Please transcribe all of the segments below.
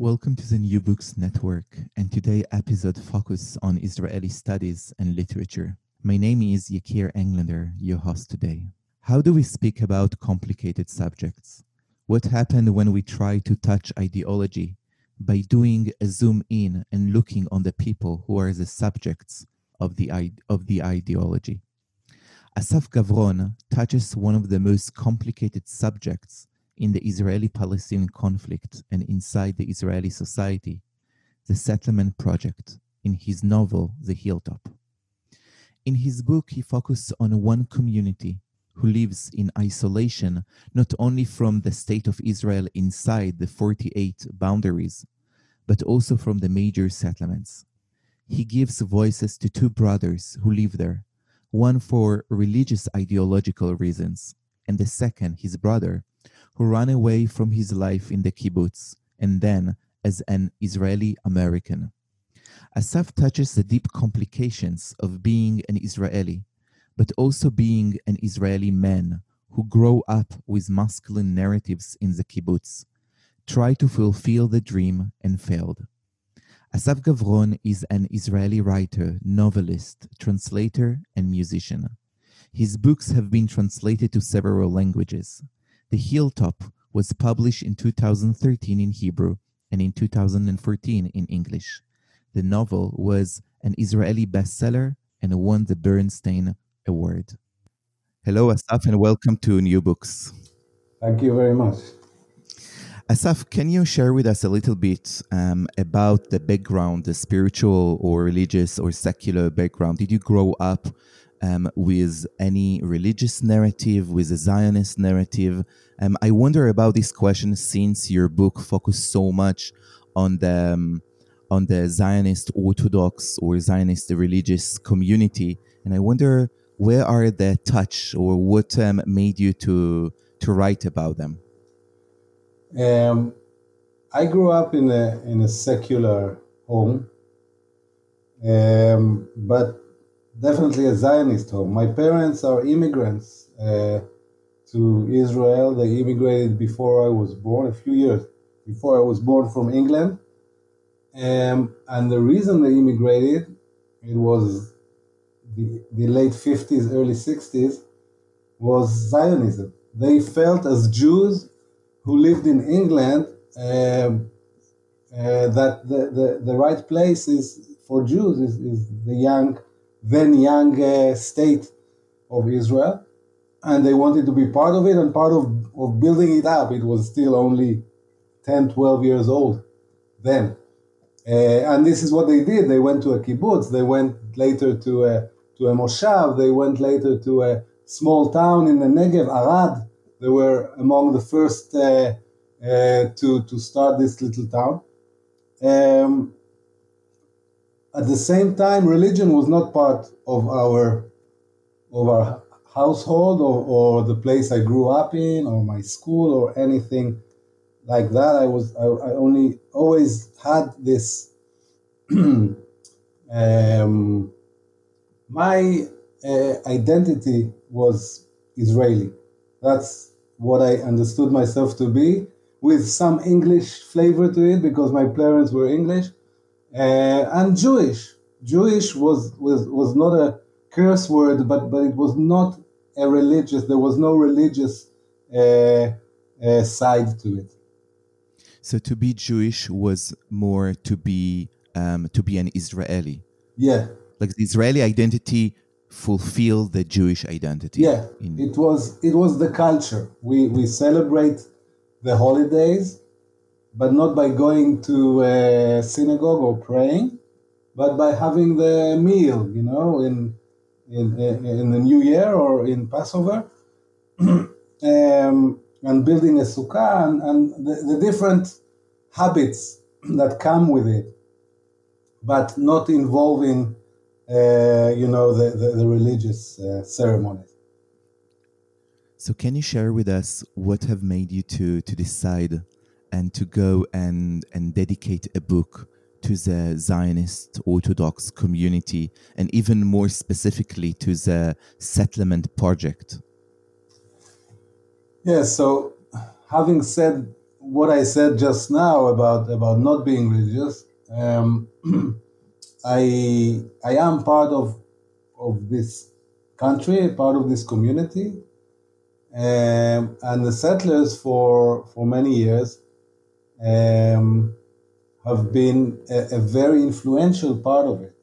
Welcome to the New Books Network, and today episode focus on Israeli studies and literature. My name is Yakir Englander, your host today. How do we speak about complicated subjects? What happened when we try to touch ideology by doing a zoom in and looking on the people who are the subjects of the, of the ideology? Asaf Gavron touches one of the most complicated subjects in the Israeli Palestinian conflict and inside the Israeli society, the settlement project, in his novel, The Hilltop. In his book, he focuses on one community who lives in isolation not only from the state of Israel inside the 48 boundaries, but also from the major settlements. He gives voices to two brothers who live there, one for religious ideological reasons, and the second, his brother, who ran away from his life in the kibbutz and then as an Israeli American. Asaf touches the deep complications of being an Israeli, but also being an Israeli man who grow up with masculine narratives in the kibbutz, try to fulfill the dream and failed. Asaf Gavron is an Israeli writer, novelist, translator, and musician. His books have been translated to several languages. The Hilltop was published in 2013 in Hebrew and in 2014 in English. The novel was an Israeli bestseller and won the Bernstein Award. Hello, Asaf, and welcome to New Books. Thank you very much. Asaf, can you share with us a little bit um, about the background, the spiritual or religious or secular background? Did you grow up um, with any religious narrative, with a Zionist narrative. Um, I wonder about this question since your book focused so much on the um, on the Zionist Orthodox or Zionist religious community, and I wonder where are the touch or what um, made you to to write about them. Um, I grew up in a in a secular home, um, but definitely a Zionist home. My parents are immigrants uh, to Israel. They immigrated before I was born, a few years before I was born from England. Um, and the reason they immigrated, it was the, the late 50s, early 60s, was Zionism. They felt as Jews who lived in England um, uh, that the, the, the right place is for Jews is, is the young then young uh, state of Israel, and they wanted to be part of it and part of, of building it up. It was still only 10, 12 years old then. Uh, and this is what they did. They went to a kibbutz, they went later to a, to a moshav, they went later to a small town in the Negev, Arad. They were among the first uh, uh, to, to start this little town. Um, at the same time, religion was not part of our of our household or, or the place I grew up in or my school or anything like that. I was I, I only always had this. um, my uh, identity was Israeli. That's what I understood myself to be, with some English flavor to it because my parents were English uh, and Jewish. Jewish was, was, was not a curse word, but, but it was not a religious, there was no religious uh, uh, side to it. So to be Jewish was more to be um, to be an Israeli. Yeah. Like the Israeli identity fulfilled the Jewish identity. Yeah. In... It was it was the culture. We we celebrate the holidays but not by going to a synagogue or praying, but by having the meal, you know, in in in the New Year or in Passover. um, and building a sukkah and, and the, the different habits that come with it, but not involving, uh, you know, the, the, the religious uh, ceremonies. So, can you share with us what have made you to to decide and to go and and dedicate a book to the Zionist Orthodox community, and even more specifically to the settlement project? Yes. So, having said what I said just now about about not being religious, um, I I am part of of this country, part of this community, um, and the settlers for for many years um, have been a, a, very influential part of it.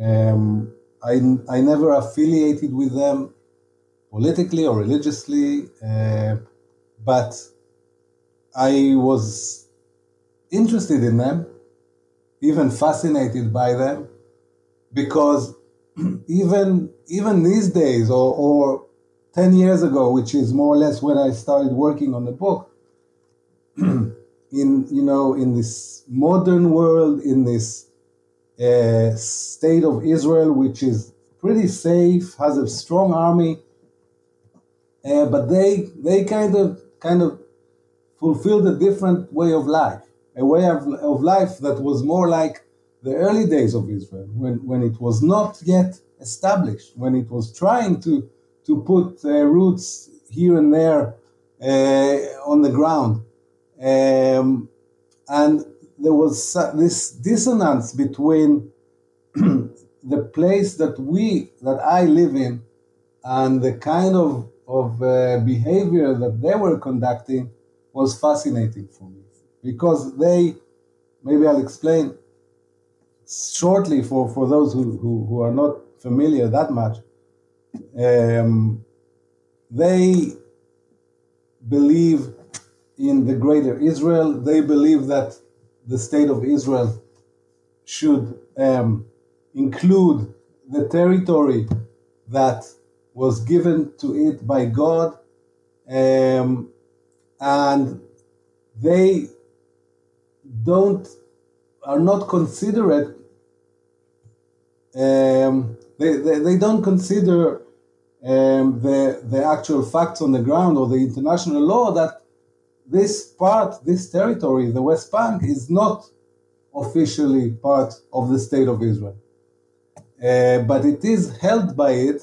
Um, I, I never affiliated with them politically or religiously, uh, but I was interested in them, even fascinated by them, because even even these days, or, or 10 years ago, which is more or less when I started working on the book, in you know in this modern world, in this uh, state of Israel, which is pretty safe, has a strong army, uh, but they they kind of kind of fulfilled a different way of life, a way of, of life that was more like the early days of Israel, when, when it was not yet established, when it was trying to to put uh, roots here and there uh, on the ground. Um, and there was this dissonance between the place that we, that I live in, and the kind of, of uh, behavior that they were conducting was fascinating for me. Because they, maybe I'll explain shortly for, for those who, who, who are not familiar that much um, they believe in the greater Israel. They believe that the state of Israel should um, include the territory that was given to it by God, um, and they don't are not considerate. Um, they, they, they don't consider um, the, the actual facts on the ground or the international law that this part, this territory, the West Bank, is not officially part of the state of Israel. Uh, but it is held by it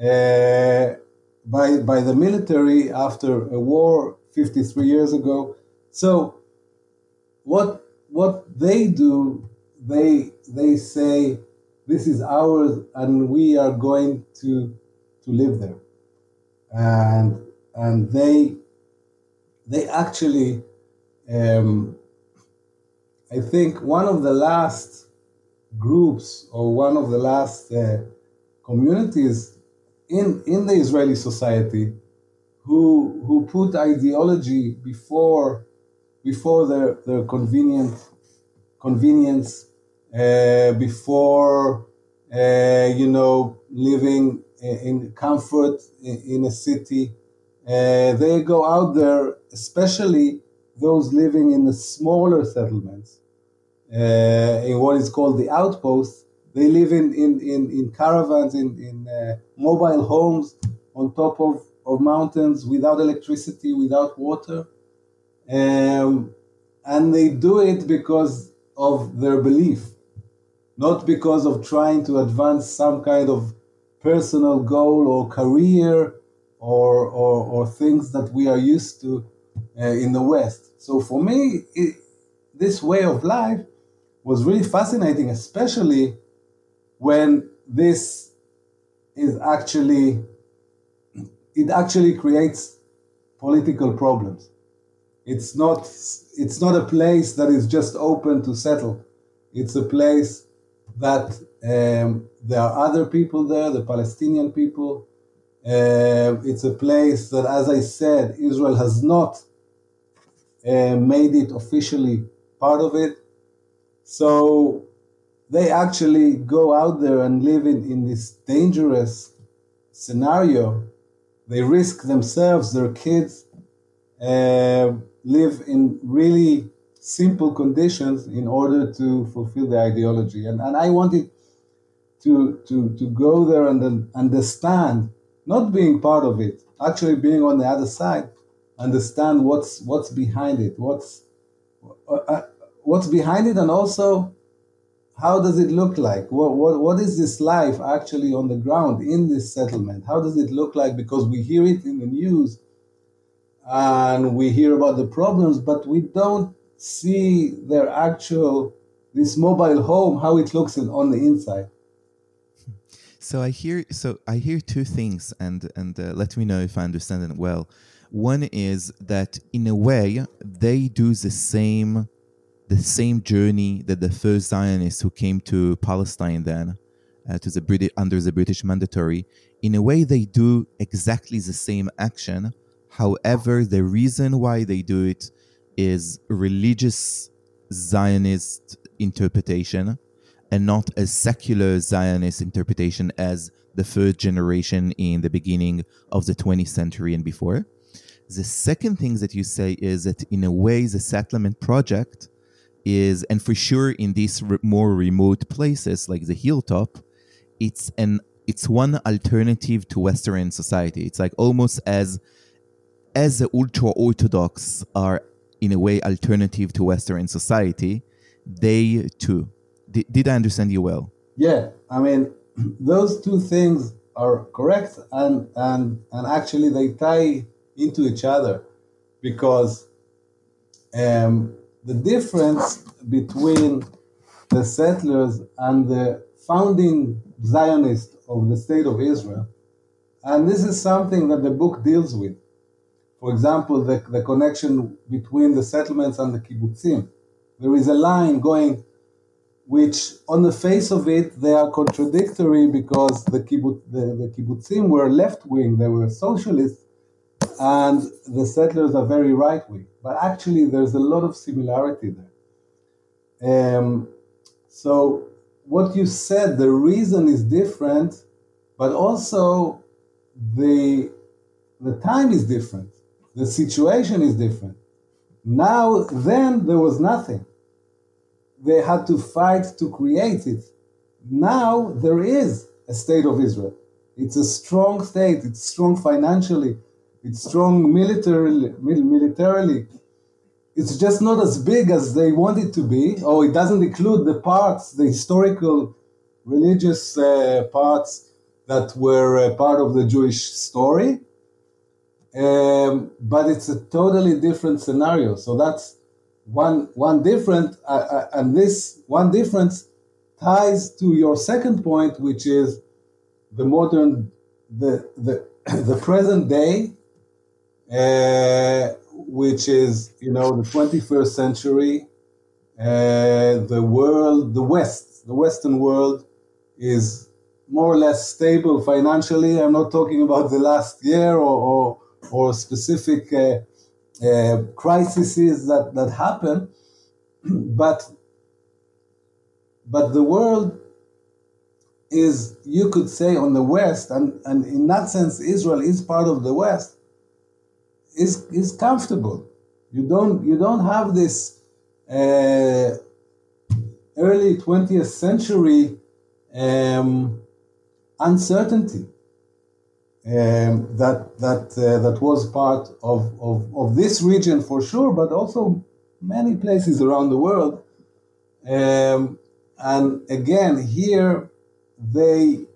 uh, by, by the military after a war 53 years ago. So what what they do, they they say this is ours and we are going to to live there. And and they they actually um, I think one of the last groups or one of the last uh, communities in in the Israeli society who who put ideology before before their their convenient convenience uh, before uh, you know living in comfort in a city. Uh, they go out there, especially those living in the smaller settlements, uh, in what is called the outposts. They live in, in, in, in caravans, in, in uh, mobile homes on top of, of mountains without electricity, without water. Um, and they do it because of their belief, not because of trying to advance some kind of personal goal or career or, or, or things that we are used to uh, in the West. So for me, it, this way of life was really fascinating, especially when this is actually, it actually creates political problems. It's not, it's not a place that is just open to settle. It's a place that um, there are other people there, the Palestinian people. Uh, it's a place that, as I said, Israel has not uh, made it officially part of it. So they actually go out there and live in, in this dangerous scenario. They risk themselves, their kids, uh, live in really simple conditions in order to fulfill the ideology. And, and I wanted to, to, to go there and understand, not being part of it, actually being on the other side, understand what's, what's behind it, what's, uh, uh what's behind it, and also how does it look like? What, what, what is this life actually on the ground in this settlement? How does it look like? Because we hear it in the news and we hear about the problems, but we don't see their actual, this mobile home, how it looks on the inside. So I hear, so I hear two things, and and uh, let me know if I understand it well. One is that in a way they do the same the same journey that the first Zionists who came to Palestine then, uh, to the British under the British mandatory, in a way they do exactly the same action. However, the reason why they do it is religious Zionist interpretation and not a secular Zionist interpretation as the first generation in the beginning of the 20th century and before. The second thing that you say is that in a way the settlement project is, and for sure in these re- more remote places like the hilltop, it's an it's one alternative to Western society. It's like almost as as the ultra orthodox are in a way alternative to Western society, they too. D- did I understand you well? Yeah, I mean those two things are correct, and and and actually they tie into each other because um, the difference between the settlers and the founding Zionists of the state of Israel. And this is something that the book deals with. For example, the, the connection between the settlements and the kibbutzim. There is a line going, which on the face of it, they are contradictory because the, the, the kibbutzim were left wing, they were socialists, and the settlers are very right wing. But actually, there's a lot of similarity there. Um, so, what you said, the reason is different, but also the the time is different. The situation is different. Now, then, there was nothing. They had to fight to create it. Now, there is a state of Israel. It's a strong state, it's strong financially, it's strong militarily, militarily. It's just not as big as they want it to be, or it doesn't include the parts, the historical, religious uh, parts that were uh, part of the Jewish story. Um, but it's a totally different scenario. So that's one one different, uh, uh and this one difference ties to your second point, which is the modern, the the the present day uh, which is, you know, the 21st century. Uh, the world, the West, the Western world is more or less stable financially. I'm not talking about the last year or, or, or specific uh, crises that, that happen, but, but the world is, you could say, on the West, and, and in that sense, Israel is part of the West is is comfortable. You don't you don't have this uh, early 20th century um, uncertainty um, that that uh, that was part of, of, of this region for sure, but also many places around the world. Um, and again, here they,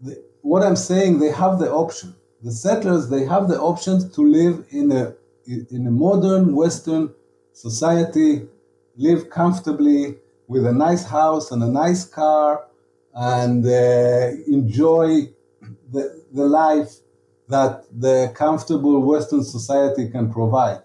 the, what I'm saying, they have the option the settlers they have the option to live in a in a modern Western society, live comfortably with a nice house and a nice car, and uh, enjoy the, the life that the comfortable Western society can provide.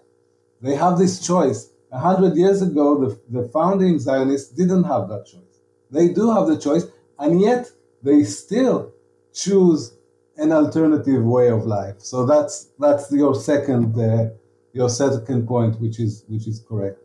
They have this choice. A hundred years ago, the, the founding Zionists didn't have that choice. They do have the choice, and yet they still choose an alternative way of life. So that's that's your second uh, your second point, which is which is correct.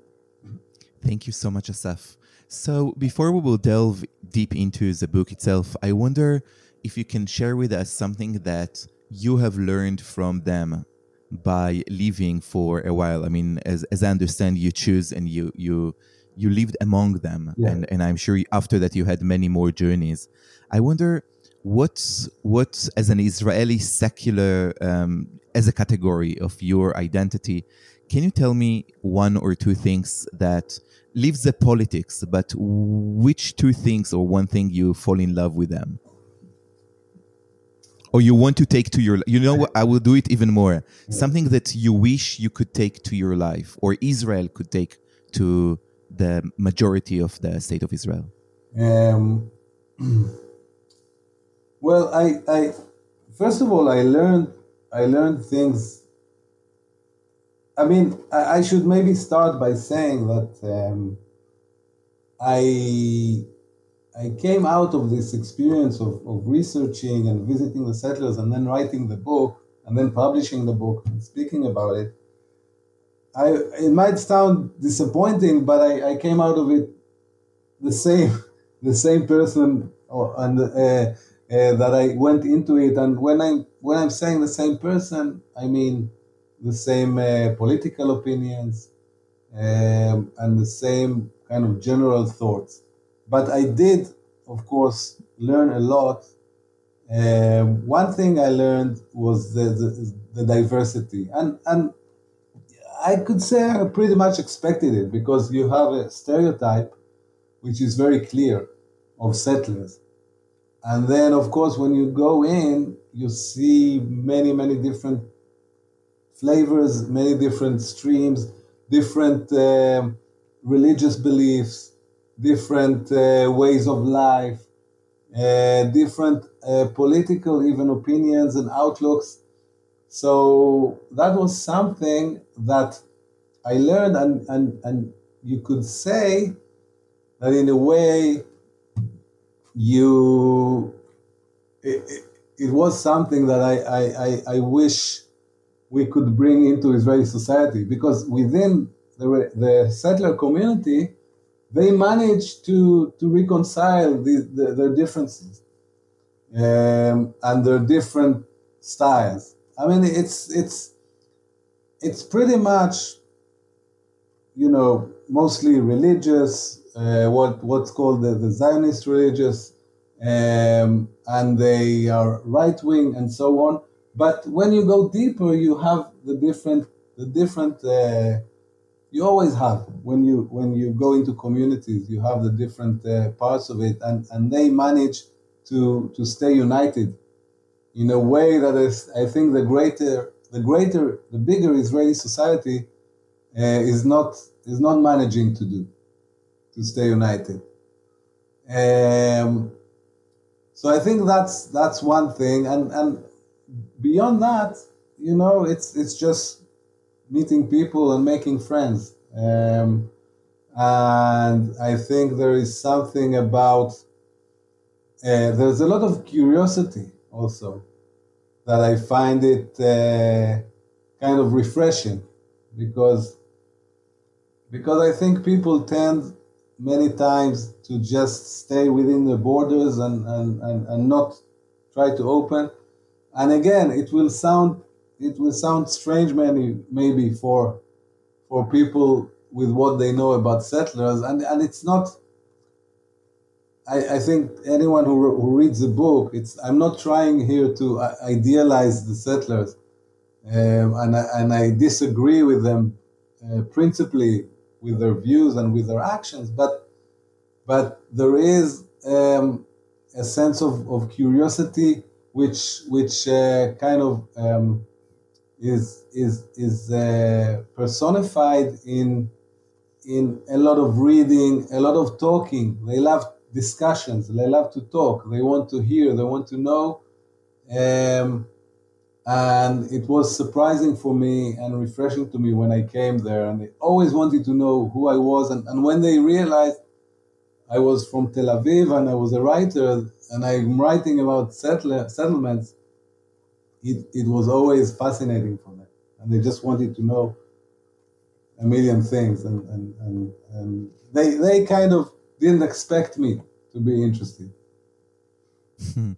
Thank you so much, Asaf. So before we will delve deep into the book itself, I wonder if you can share with us something that you have learned from them by leaving for a while. I mean, as, as I understand, you choose and you you you lived among them, yeah. and and I'm sure after that you had many more journeys. I wonder what's what as an Israeli secular um, as a category of your identity. Can you tell me one or two things that leaves the politics, but which two things or one thing you fall in love with them? Or you want to take to your you know what I will do it even more. Something that you wish you could take to your life or Israel could take to the majority of the state of Israel. Um, well, I, I first of all I learned I learned things I mean, I, should maybe start by saying that um, I I came out of this experience of, of researching and visiting the settlers and then writing the book and then publishing the book and speaking about it. I it might sound disappointing, but I, I came out of it the same the same person or, and uh, uh, that I went into it. And when I'm when I'm saying the same person, I mean the same uh, political opinions um, and the same kind of general thoughts. But I did, of course, learn a lot. Um, one thing I learned was the, the, the, diversity. And, and I could say I pretty much expected it because you have a stereotype which is very clear of settlers. And then, of course, when you go in, you see many, many different flavors, many different streams, different uh, religious beliefs, different uh, ways of life, uh, different uh, political even opinions and outlooks. So that was something that I learned, and, and, and you could say that in a way you it, it, it was something that I, I, I, I wish we could bring into Israeli society because within the, the settler community, they managed to, to reconcile the, the, their differences um, and their different styles. I mean, it's it's it's pretty much, you know, mostly religious, uh, what what's called the, the Zionist religious, um, and they are right wing and so on. But when you go deeper, you have the different the different. Uh, you always have when you when you go into communities, you have the different uh, parts of it, and and they manage to to stay united in a way that is, I think, the greater the greater the bigger Israeli society uh, is not is not managing to do to stay united. Um, so I think that's that's one thing, and and beyond that, you know, it's it's just meeting people and making friends. Um, and I think there is something about uh, there's a lot of curiosity also that I find it uh, kind of refreshing because because I think people tend many times to just stay within the borders and, and, and, and not try to open and again it will sound it will sound strange maybe maybe for for people with what they know about settlers. And and it's not I, I think anyone who, who reads the book it's i'm not trying here to uh, idealize the settlers. Um, and, I, and i disagree with them uh, principally with their views and with their actions. But but there is um, a sense of, of curiosity which which uh, kind of um, is is is uh, personified in in a lot of reading, a lot of talking. They love discussions. They love to talk. They want to hear. They want to know. Um, and it was surprising for me and refreshing to me when I came there. And they always wanted to know who I was. And, and when they realized I was from Tel Aviv and I was a writer, and I'm writing about settler, settlements, it, it was always fascinating for them. And they just wanted to know a million things. And, and, and, and they, they kind of didn't expect me to be interested.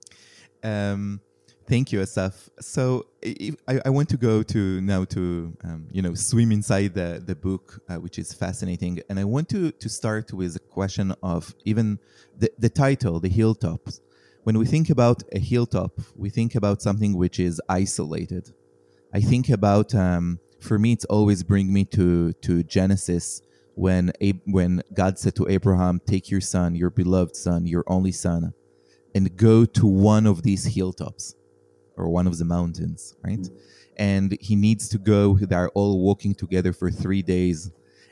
um, Thank you, Asaf. So I, I, want to go to now to um, you know swim inside the the book, uh, which is fascinating, and I want to to start with a question of even the the title, the hilltops. When we think about a hilltop, we think about something which is isolated. I think about um, for me, it's always bring me to to Genesis when when God said to Abraham, "Take your son, your beloved son, your only son, and go to one of these hilltops." or one of the mountains, right? Mm-hmm. And he needs to go. They're all walking together for three days,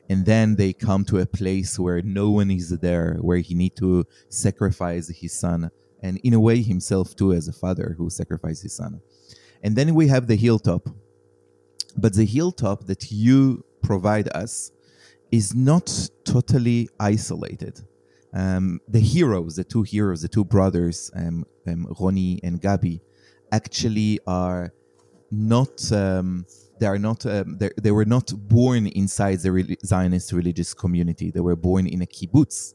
and then they come to a place where no one is there, where he need to sacrifice his son, and in a way himself too, as a father who sacrificed his son. And then we have the hilltop, but the hilltop that you provide us is not totally isolated. Um, the heroes, the two heroes, the two brothers, um, um, Roni and Gabi, actually are not um, they are not um, they were not born inside the re- Zionist religious community. They were born in a kibbutz,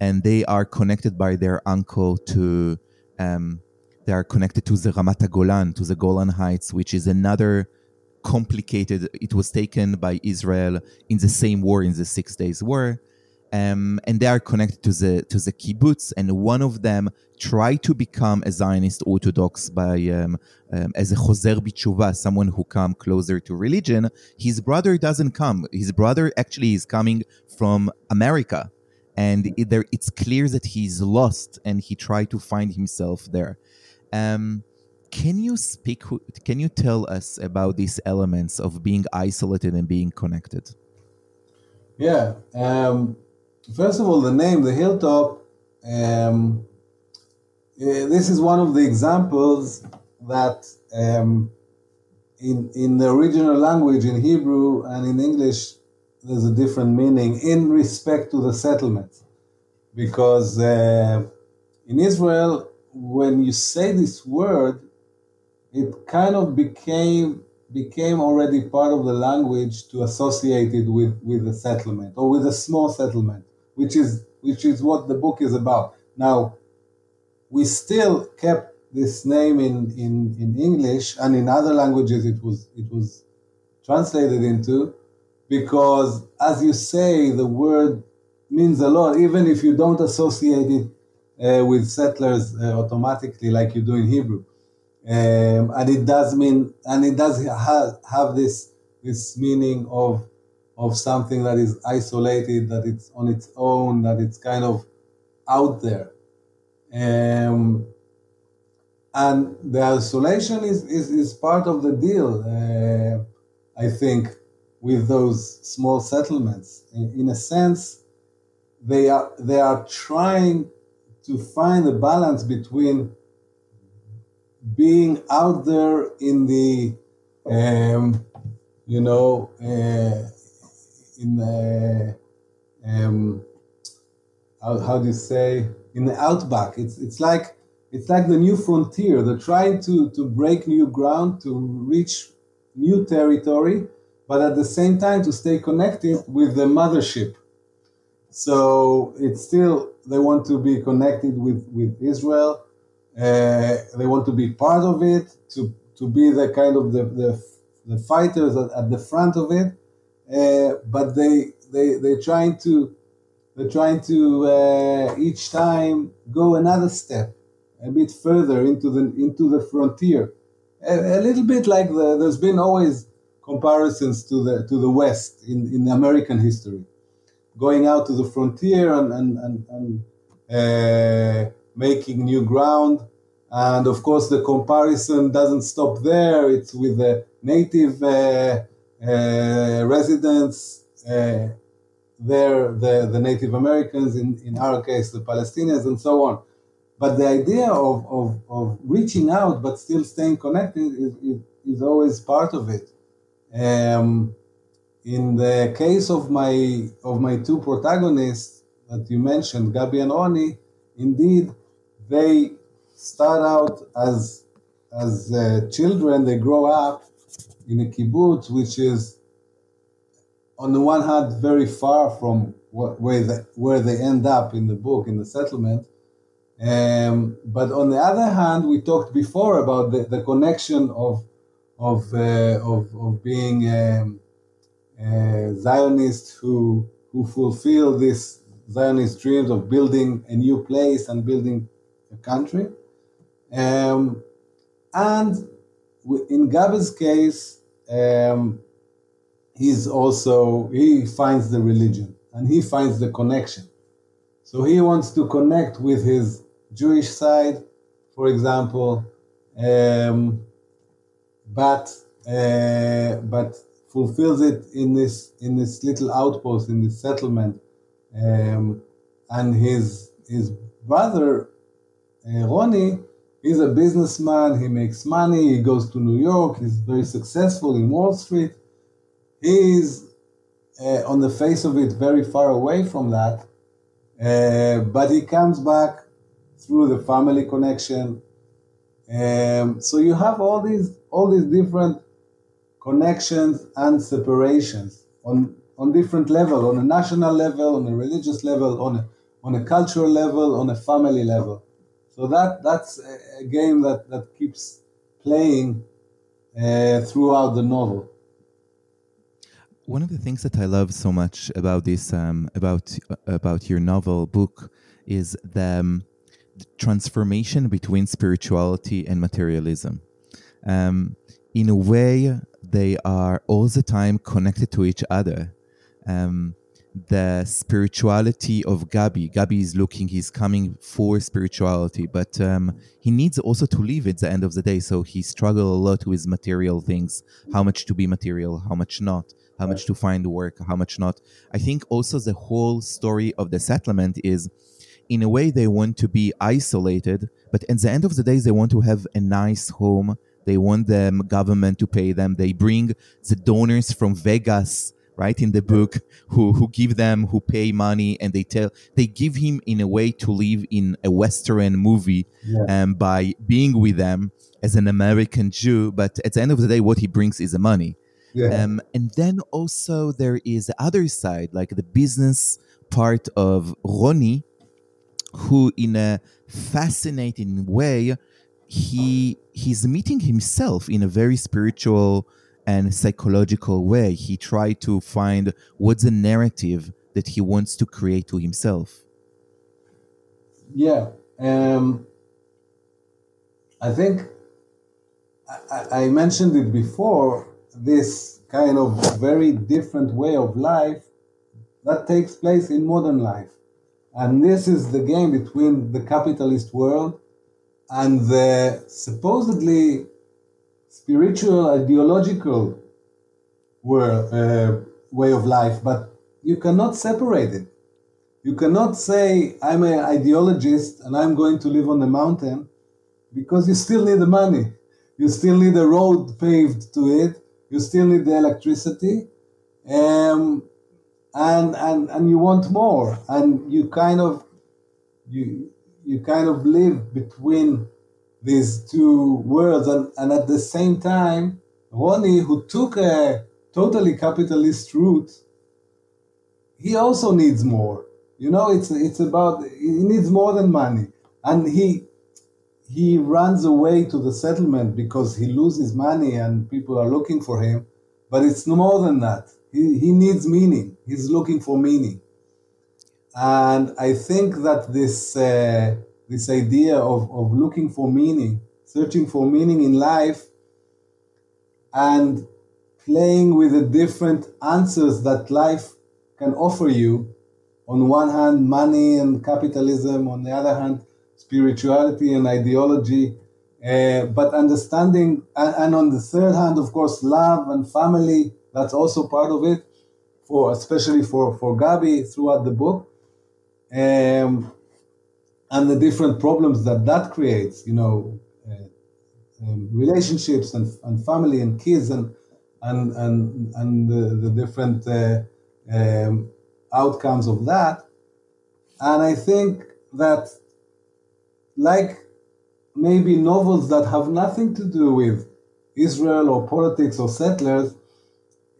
and they are connected by their uncle to um, they are connected to the Ramat Golan, to the Golan Heights, which is another complicated. It was taken by Israel in the same war, in the Six Days War um, and they are connected to the to the kibbutz. And one of them tried to become a Zionist Orthodox by um, um, as a chozer b'tshuva, someone who come closer to religion. His brother doesn't come. His brother actually is coming from America, and it, there, it's clear that he's lost, and he tried to find himself there. Um, can you speak? Can you tell us about these elements of being isolated and being connected? Yeah. Um, First of all, the name, the hilltop, um, uh, this is one of the examples that um, in, in the original language, in Hebrew and in English, there's a different meaning in respect to the settlement. Because uh, in Israel, when you say this word, it kind of became became already part of the language to associate it with, with the settlement or with a small settlement which is which is what the book is about. Now, we still kept this name in, in, in English and in other languages it was it was translated into because as you say the word means a lot. Even if you don't associate it uh, with settlers uh, automatically like you do in Hebrew. Um, and it does mean and it does ha- have this this meaning of of something that is isolated, that it's on its own, that it's kind of out there. Um, and the isolation is, is, is part of the deal, uh, I think, with those small settlements. In, a sense, they are, they are trying to find a balance between being out there in the, um, you know, uh, in the um, how, how do you say in the outback. It's it's like it's like the new frontier. They're trying to to break new ground to reach new territory, but at the same time to stay connected with the mothership. So it's still they want to be connected with with Israel. Uh, they want to be part of it, to to be the kind of the the, the fighters at, at the front of it, uh, but they they they're trying to they're trying to uh, each time go another step a bit further into the into the frontier a, a, little bit like the there's been always comparisons to the to the west in, in american history going out to the frontier and and, and, and uh, making new ground and of course the comparison doesn't stop there it's with the native uh, uh, residents uh, there, the, the Native Americans, in, in our case, the Palestinians, and so on. But the idea of, of, of reaching out but still staying connected is, is, is always part of it. Um, in the case of my of my two protagonists that you mentioned, Gabi and Roni, indeed, they start out as as uh, children. They grow up in a kibbutz, which is on the one hand very far from where, the, where they end up in the book in the settlement, Um, but on the other hand, we talked before about the, the connection of of, uh, of, of being um, a Zionist who who fulfill this Zionist dreams of building a new place and building a country. Um, and in Gabi's case, um, he's also he finds the religion and he finds the connection. So he wants to connect with his Jewish side, for example, um, but uh, but fulfills it in this in this little outpost in this settlement, um, and his his brother uh, Ronnie a businessman. He makes money. He goes to New York. He's very successful in Wall Street. He's uh, on the face of it very far away from that, uh, but he comes back through the family connection. Um, so you have all these all these different connections and separations on on different level, on a national level, on a religious level, on a on a cultural level, on a family level. So that that's a game that that keeps playing uh, throughout the novel. One of the things that I love so much about this um, about about your novel book is the, um, transformation between spirituality and materialism. Um, in a way, they are all the time connected to each other. Um, the spirituality of Gabi. Gabi is looking, he's coming for spirituality, but um, he needs also to live at the end of the day. So he struggles a lot with material things how much to be material, how much not, how much to find work, how much not. I think also the whole story of the settlement is in a way they want to be isolated, but at the end of the day, they want to have a nice home. They want the government to pay them. They bring the donors from Vegas right in the book who who give them who pay money and they tell they give him in a way to live in a western movie yeah. um, by being with them as an american jew but at the end of the day what he brings is the money yeah. um, and then also there is the other side like the business part of ronnie who in a fascinating way he he's meeting himself in a very spiritual and psychological way. He tried to find what's the narrative that he wants to create to himself. Yeah, um, I think I, I mentioned it before. This kind of very different way of life that takes place in modern life, and this is the game between the capitalist world and the supposedly spiritual, ideological world, uh, way of life, but you cannot separate it. You cannot say, I'm an ideologist and I'm going to live on the mountain because you still need the money. You still need a road paved to it. You still need the electricity. Um, and, and, and you want more. And you kind of, you, you kind of live between these two worlds. And, and at the same time, Ronnie, who took a totally capitalist route, he also needs more. You know, it's it's about he needs more than money, and he he runs away to the settlement because he loses money and people are looking for him. But it's more than that. He he needs meaning. He's looking for meaning, and I think that this. Uh, this idea of, of looking for meaning, searching for meaning in life, and playing with the different answers that life can offer you. On one hand, money and capitalism, on the other hand, spirituality and ideology, uh, but understanding, and, and, on the third hand, of course, love and family, that's also part of it, for especially for, for Gabi throughout the book. Um, and the different problems that that creates, you know, uh, um, relationships and, and family and kids and and and and the, the different uh, um, outcomes of that. And I think that, like maybe novels that have nothing to do with Israel or politics or settlers,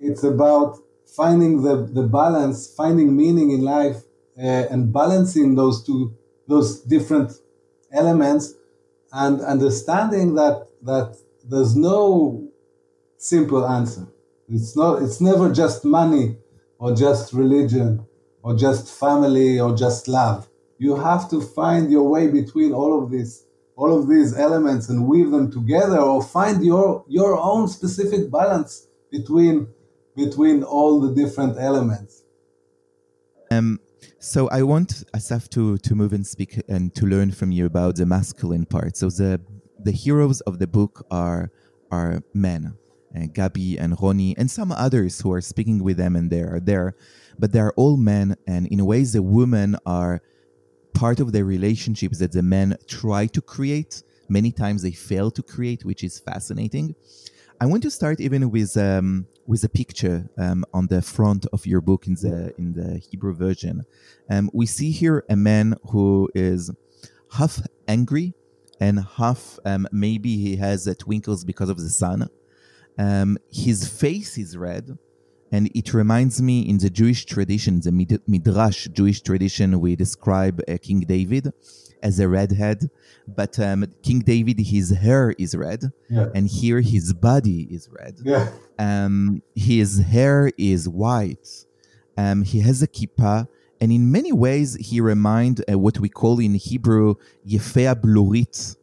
it's about finding the, the balance, finding meaning in life, uh, and balancing those two those different elements and understanding that that there's no simple answer. It's not it's never just money or just religion or just family or just love. You have to find your way between all of this all of these elements and weave them together or find your your own specific balance between between all the different elements. Um so I want Asaf to to move and speak and to learn from you about the masculine part. So the the heroes of the book are are men, uh, Gabi and Roni and some others who are speaking with them and they are there, but they are all men, and in ways the women are part of the relationships that the men try to create. Many times they fail to create, which is fascinating. I want to start even with um, with a picture um, on the front of your book in the in the Hebrew version. Um, we see here a man who is half angry and half um, maybe he has uh, twinkles because of the sun. Um, his face is red, and it reminds me in the Jewish tradition, the Midrash Jewish tradition, we describe uh, King David as a redhead, but um, King David, his hair is red, yeah. and here his body is red. Yeah. Um, his hair is white. Um, he has a kippah, and in many ways he reminds uh, what we call in Hebrew yefea blurit,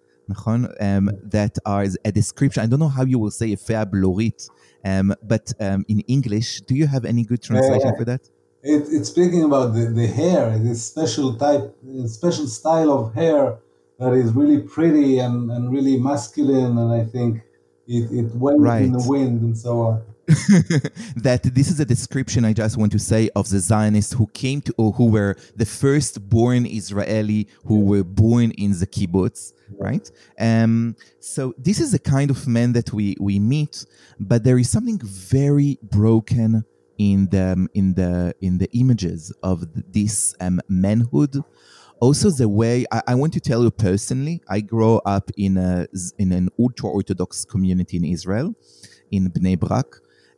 um, that are a description. I don't know how you will say yefea blurit, um, but um, in English, do you have any good translation uh, for that? It, it's speaking about the, the hair, this special type, special style of hair that is really pretty and, and really masculine, and I think it, it went right. in the wind and so on. that this is a description I just want to say of the Zionists who came to, or who were the first born Israeli who were born in the kibbutz, right? Um, so this is the kind of men that we, we meet, but there is something very broken in the in the in the images of this um, manhood. Also the way I, I, want to tell you personally i grew up in a in an ultra orthodox community in israel in bnei brak.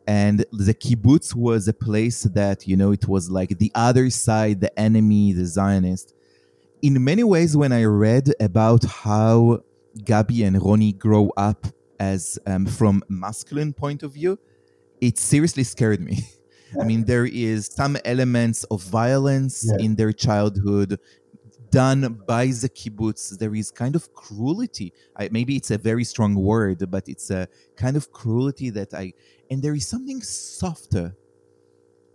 And the kibbutz was a place that you know it was like the other side the enemy the zionist. In many ways when i read about how gabi and roni grow up as um, from masculine point of view it seriously scared me I mean, there is some elements of violence yeah. in their childhood done by the kibbutz. There is kind of cruelty. I, maybe it's a very strong word, but it's a kind of cruelty that I. And there is something softer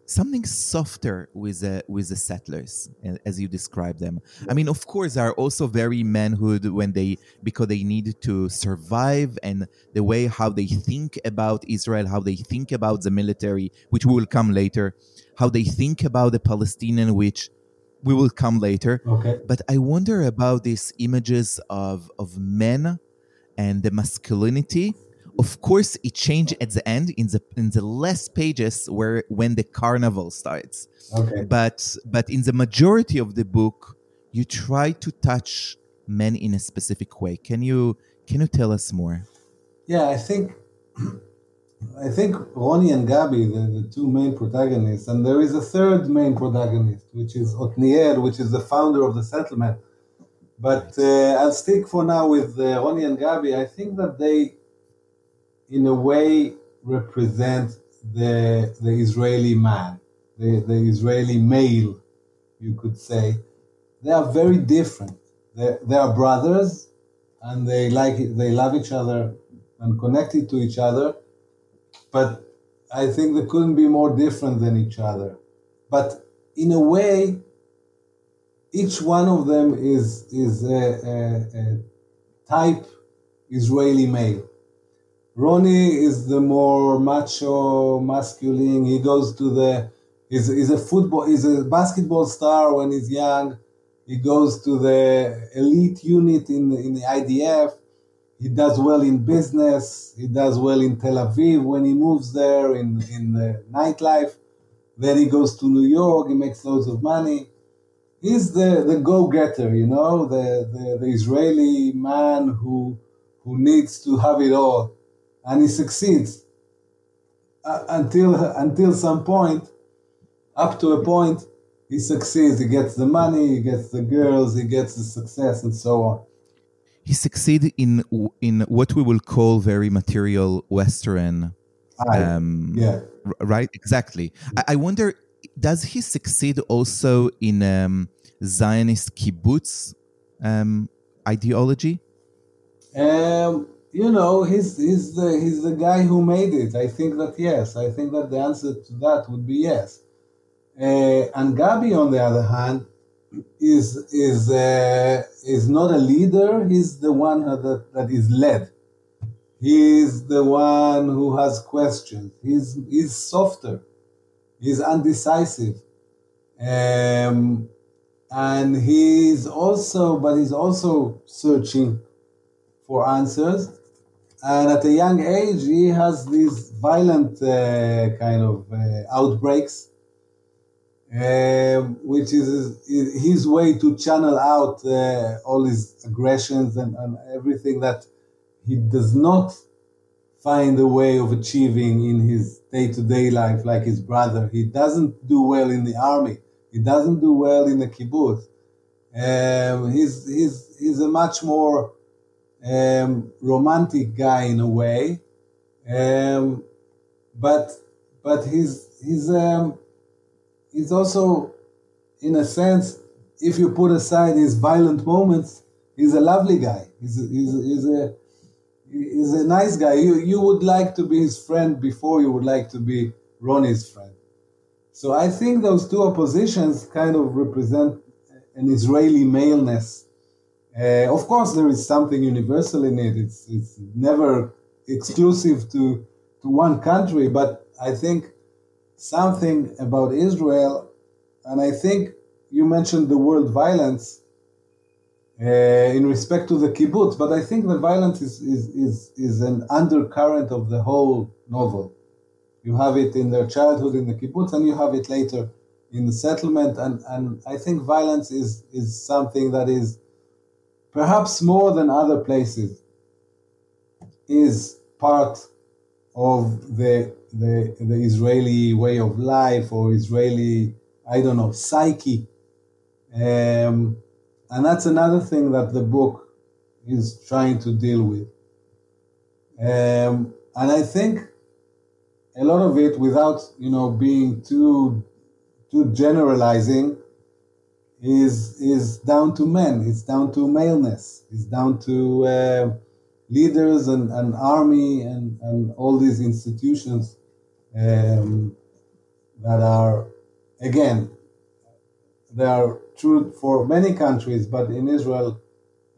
something softer with the with the settlers as you describe them. I mean of course they are also very manhood when they because they need to survive and the way how they think about israel how they think about the military which will come later how they think about the palestinian which we will come later. Okay. But i wonder about these images of of men and the masculinity of course, it changed at the end in the in the last pages where when the carnival starts. Okay. But but in the majority of the book, you try to touch men in a specific way. Can you can you tell us more? Yeah, I think I think Roni and Gabi, the, the two main protagonists, and there is a third main protagonist, which is Otniel, which is the founder of the settlement. But uh, I'll stick for now with uh, Roni and Gabi. I think that they in a way represent the the Israeli man, the, the Israeli male, you could say. They are very different. They, they are brothers, and they like they love each other and connected to each other. But I think they couldn't be more different than each other. But in a way, each one of them is is a, a, a type Israeli male Roni is the more macho, masculine. He goes to the he's, he's a football he's a basketball star when he's young. He goes to the elite unit in the, in the IDF. He does well in business. He does well in Tel Aviv when he moves there in, in the nightlife. Then he goes to New York. He makes loads of money. He's the, the go-getter, you know, the, the, the Israeli man who who needs to have it all and he succeeds uh, until until some point up to a point he succeeds he gets the money he gets the girls he gets the success and so on he succeeded in in what we will call very material Western. Um, yeah. Right. Exactly. I, I, wonder, does he succeed also in um, Zionist kibbutz um, ideology? Um, you know, he's he's the he's the guy who made it. I think that yes. I think that the answer to that would be yes. Uh, and Gabi, on the other hand, is is uh, is not a leader. He's the one that, that is led. He's the one who has questions. He's he's softer. He's undecisive. Um, and he's also, but he's also searching for answers. And at a young age, he has these violent uh, kind of uh, outbreaks um, which is his way to channel out uh, all his aggressions and, and, everything that he does not find a way of achieving in his day-to-day life like his brother. He doesn't do well in the army. He doesn't do well in the kibbutz. Um, he's, he's, he's a much more um, romantic guy in a way. Um, but, but he's, he's, um, he's also, in a sense, if you put aside his violent moments, he's a lovely guy. He's a, he's a, he's a, he's a nice guy. You, you would like to be his friend before you would like to be Roni's friend. So I think those two oppositions kind of represent an Israeli maleness. Uh, of course, there is something universal in it. It's, it's never exclusive to, to one country, but I think something about Israel, and I think you mentioned the word violence uh, in respect to the kibbutz, but I think the violence is, is, is, is an undercurrent of the whole novel. You have it in their childhood in the kibbutz, and you have it later in the settlement, and, and I think violence is, is something that is perhaps more than other places is part of the the, the Israeli way of life or Israeli, I don't know, psyche. Um, and that's another thing that the book is trying to deal with. Um, and I think a lot of it, without you know being too too generalizing, is is down to men. It's down to maleness. It's down to uh, leaders and, and army and, and all these institutions um, that are, again, they are true for many countries, but in Israel,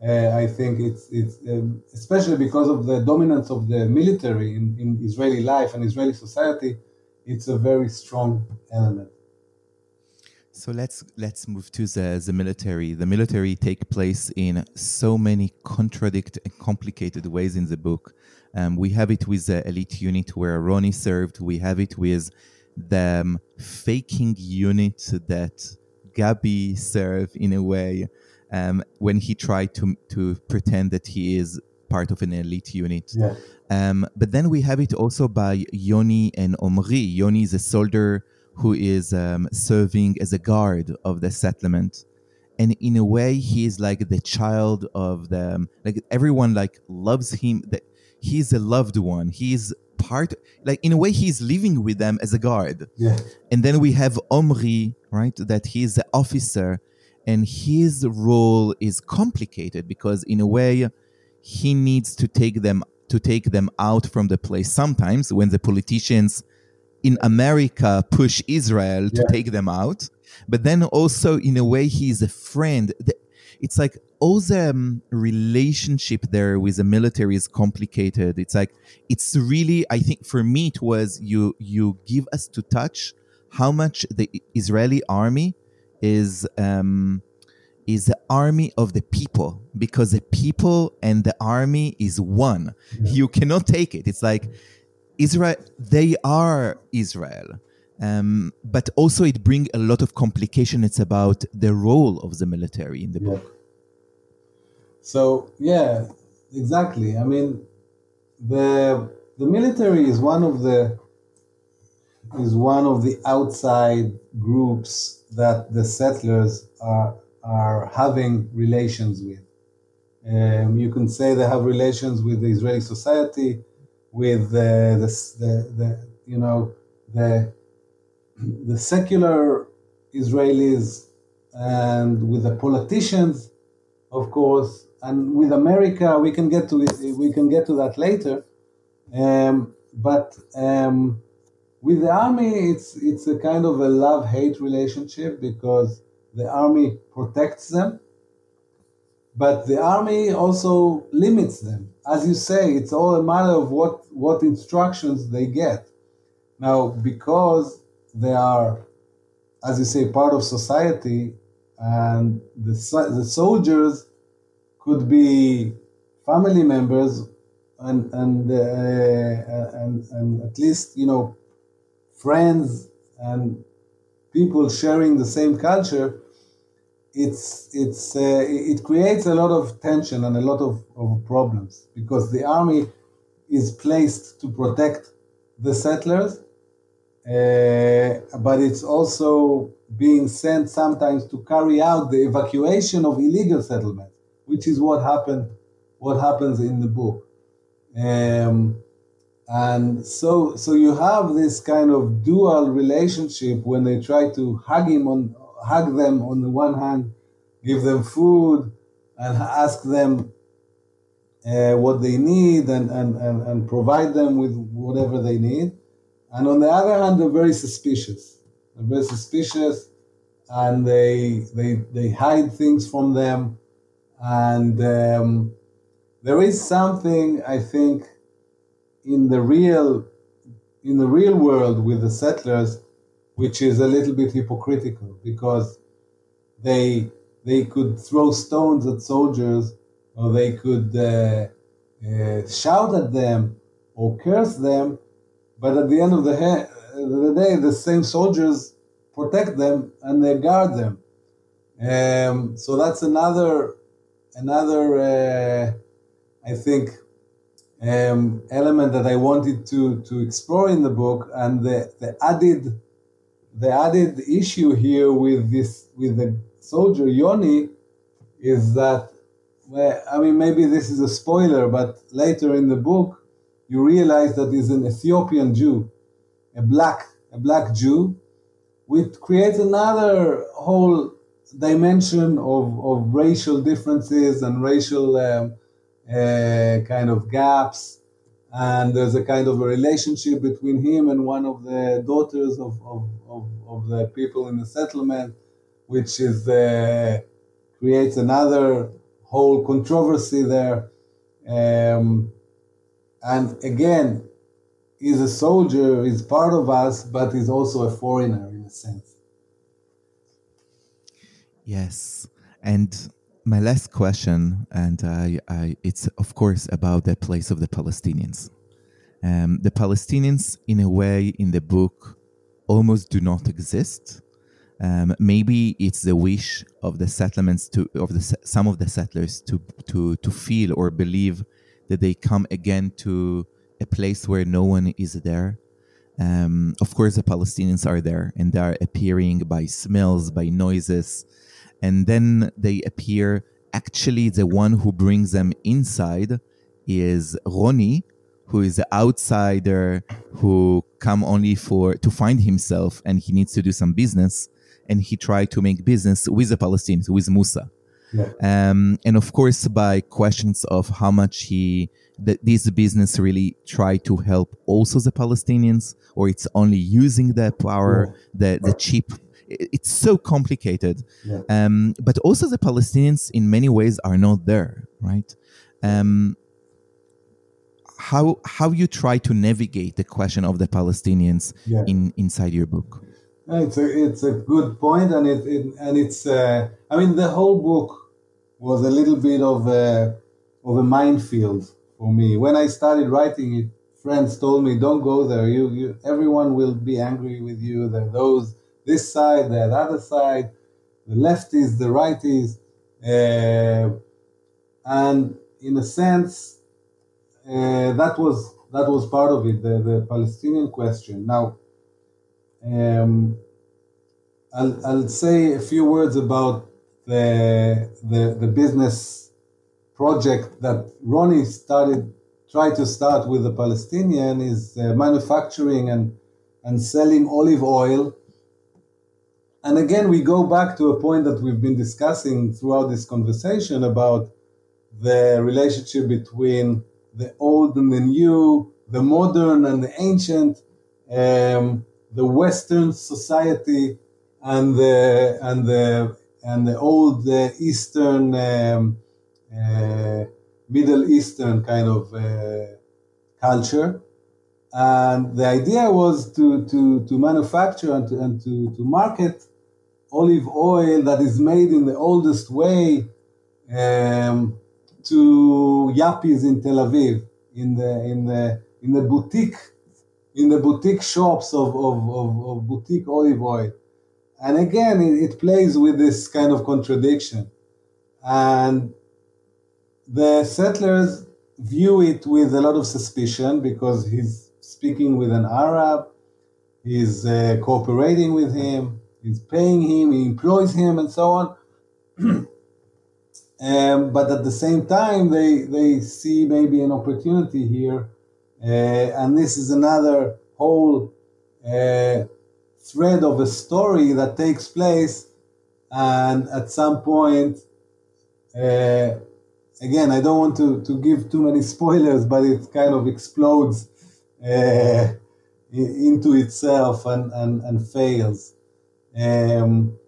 uh, I think it's it's um, especially because of the dominance of the military in, in Israeli life and Israeli society, it's a very strong element. So let's let's move to the, the military. The military take place in so many contradict and complicated ways in the book. Um, we have it with the elite unit where Roni served. We have it with the um, faking unit that Gabi served in a way um, when he tried to to pretend that he is part of an elite unit. Yeah. Um, but then we have it also by Yoni and Omri. Yoni is a soldier who is um, serving as a guard of the settlement and in a way he is like the child of the um, like everyone like loves him that he's a loved one. He's part, like in a way, he's living with them as a guard. Yeah. And then we have Omri, right? That he's the officer, and his role is complicated because in a way, he needs to take them to take them out from the place. Sometimes when the politicians in America push Israel to yeah. take them out, but then also in a way, he's a friend. It's like all the um, relationship there with the military is complicated. It's like it's really. I think for me it was you. You give us to touch how much the Israeli army is um, is the army of the people because the people and the army is one. Yeah. You cannot take it. It's like Israel. They are Israel. Um, but also it brings a lot of complication. It's about the role of the military in the yeah. book. So yeah, exactly. I mean, the the military is one of the is one of the outside groups that the settlers are are having relations with. Um, you can say they have relations with the Israeli society, with the, the, the, the you know the the secular Israelis and with the politicians, of course, and with America. We can get to we can get to that later. Um, but um, with the army, it's it's a kind of a love hate relationship because the army protects them, but the army also limits them. As you say, it's all a matter of what what instructions they get. Now, because they are, as you say, part of society, and the the soldiers could be family members and and uh, and and at least you know friends and people sharing the same culture it's it's uh, it creates a lot of tension and a lot of, of problems because the army is placed to protect the settlers uh, but it's also being sent sometimes to carry out the evacuation of illegal settlements which is what happened what happens in the book. Um, and so, so you have this kind of dual relationship when they try to hug him on, hug them on the one hand, give them food, and ask them uh, what they need and, and, and, and provide them with whatever they need. And on the other hand, they're very suspicious. They're very suspicious, and they they they hide things from them. And um, there is something I think in the real in the real world with the settlers, which is a little bit hypocritical because they they could throw stones at soldiers or they could uh, uh, shout at them or curse them, but at the end of the, the day, the same soldiers protect them and they guard them. Um, so that's another another uh, I think um, element that I wanted to to explore in the book, and the, the added the added issue here with this with the soldier Yoni is that well, I mean maybe this is a spoiler, but later in the book you realize that he's an Ethiopian Jew, a black a black Jew, which creates another whole dimension of, of racial differences and racial um, uh, kind of gaps, and there's a kind of a relationship between him and one of the daughters of, of, of, of the people in the settlement, which is uh, creates another whole controversy there. Um, and again, he's a soldier, he's part of us, but he's also a foreigner in a sense. Yes. And my last question, and I, I, it's of course about the place of the Palestinians. Um, the Palestinians, in a way, in the book, almost do not exist. Um, maybe it's the wish of the settlements to of the some of the settlers to to to feel or believe that they come again to a place where no one is there. Um, of course, the Palestinians are there, and they are appearing by smells, by noises, and then they appear. Actually, the one who brings them inside is Roni, who is the outsider who come only for to find himself, and he needs to do some business, and he tried to make business with the Palestinians, with Musa. Yeah. Um, and of course, by questions of how much he that this business really try to help also the Palestinians, or it's only using the power, the the cheap it's so complicated. Yeah. Um, but also the Palestinians in many ways are not there, right? Um, how how you try to navigate the question of the Palestinians yeah. in inside your book? It's a it's a good point, and it, it and it's uh, I mean the whole book was a little bit of a of a minefield for me when I started writing it. Friends told me, "Don't go there. You, you everyone will be angry with you. There those this side, that other side, the lefties, the righties, uh, and in a sense, uh, that was that was part of it, the, the Palestinian question. Now, um, I'll, I'll say a few words about the, the, the business project that Roni started, tried to start with the Palestinian is uh, manufacturing and, and selling olive oil. And again, we go back to a point that we've been discussing throughout this conversation about the relationship between the old and the new, the modern and the ancient, um, the Western society and the and the and the old uh, Eastern, um, uh, Middle Eastern kind of uh, culture. And the idea was to, to, to manufacture and, to, and to, to market olive oil that is made in the oldest way um, to yuppies in Tel Aviv, in the, in the, in the boutique, in the boutique shops of, of, of, of boutique olive oil. And again, it, it plays with this kind of contradiction. And the settlers view it with a lot of suspicion because he's speaking with an Arab, he's uh, cooperating with him, he's paying him, he employs him, and so on. um, but at the same time, they, they see maybe an opportunity here. Uh, and this is another whole uh, thread of a story that takes place, and at some point, uh, again, I don't want to, to give too many spoilers, but it kind of explodes uh, into itself and, and, and fails. Um,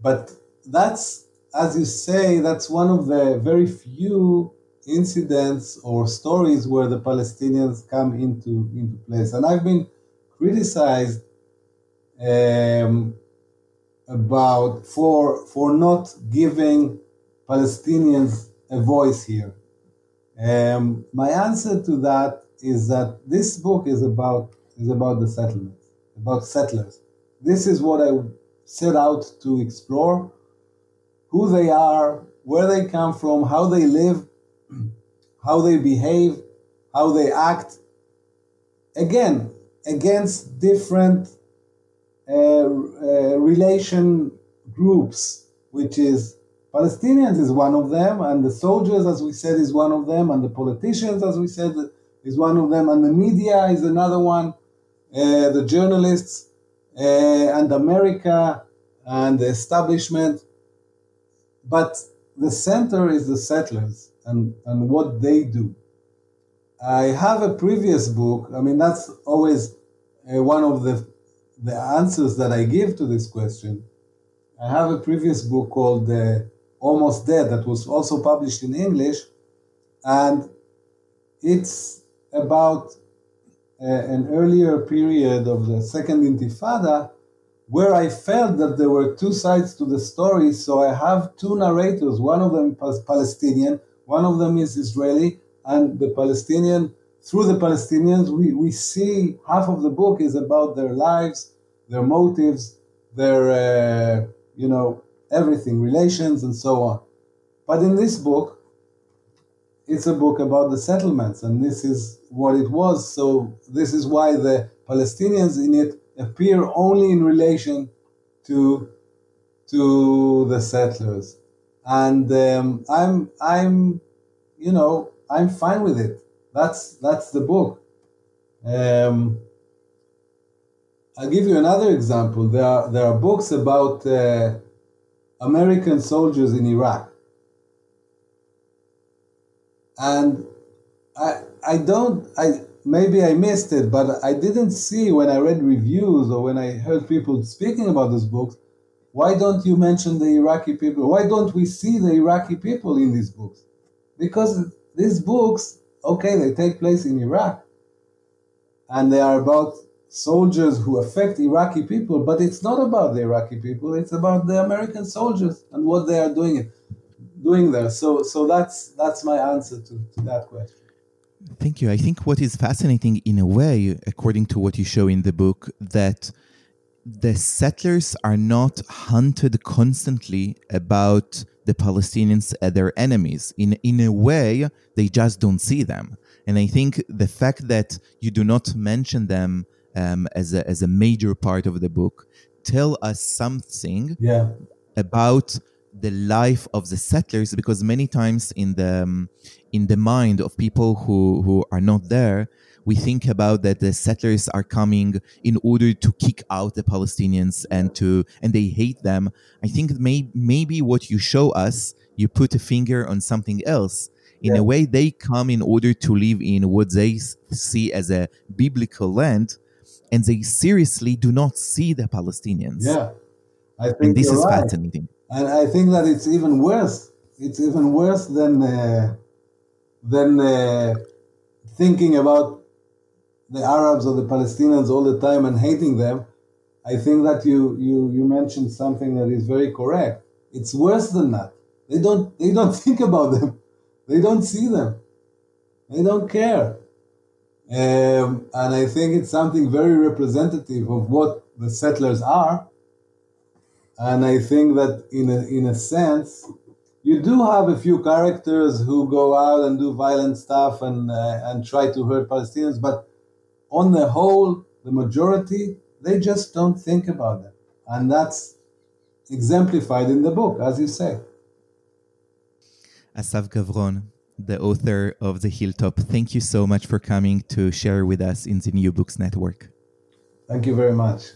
but that's, as you say, that's one of the very few incidents or stories where the Palestinians come into, into place. And I've been criticized um, about for for not giving Palestinians a voice here. Um, my answer to that is that this book is about is about the settlements, about settlers. This is what I set out to explore: who they are, where they come from, how they live, how they behave, how they act. Again, against different uh, uh, relation groups, which is Palestinians is one of them, and the soldiers, as we said, is one of them, and the politicians, as we said, is one of them, and the media is another one, uh, the journalists, and America, and the establishment. But the center is the settlers and, and what they do. I have a previous book, I mean, that's always uh, one of the the answers that I give to this question. I have a previous book called uh, Almost Dead that was also published in English, and it's about uh, an earlier period of the Second Intifada where I felt that there were two sides to the story. So I have two narrators. One of them is Palestinian, one of them is Israeli, and the Palestinian through the Palestinians, we, we see half of the book is about their lives, their motives, their, uh, you know, everything, relations, and so on. But in this book, it's a book about the settlements, and this is what it was. So, this is why the Palestinians in it appear only in relation to, to the settlers. And um, I'm, I'm, you know, I'm fine with it. That's that's the book. Um, I'll give you another example. There are there are books about uh, American soldiers in Iraq, and I I don't I maybe I missed it, but I didn't see when I read reviews or when I heard people speaking about these books. Why don't you mention the Iraqi people? Why don't we see the Iraqi people in these books? Because these books okay, they take place in Iraq and they are about soldiers who affect Iraqi people, but it's not about the Iraqi people, it's about the American soldiers and what they are doing doing there. So so that's that's my answer to, to that question. Thank you. I think what is fascinating in a way, according to what you show in the book, that the settlers are not hunted constantly about the Palestinians as their enemies. In, in a way, they just don't see them. And I think the fact that you do not mention them um, as, a, as a major part of the book tell us something yeah. about the life of the settlers because many times in the um, in the mind of people who who are not there we think about that the settlers are coming in order to kick out the palestinians and to and they hate them. I think may, maybe what you show us you put a finger on something else. In Yeah. a way they come in order to live in what they see as a biblical land and they seriously do not see the palestinians. Yeah, I think and this is right. fascinating and I think that it's even worse. It's even worse than uh, than uh, thinking about the Arabs or the Palestinians all the time and hating them. I think that you you you mentioned something that is very correct. It's worse than that. They don't they don't think about them. They don't see them. They don't care. Um, and I think it's something very representative of what the settlers are. And I think that in a, in a sense, you do have a few characters who go out and do violent stuff and, uh, and try to hurt Palestinians, but on the whole, the majority, they just don't think about them. And that's exemplified in the book, as you say. Asaf Gavron, the author of The Hilltop, thank you so much for coming to share with us in the New Books Network. Thank you very much.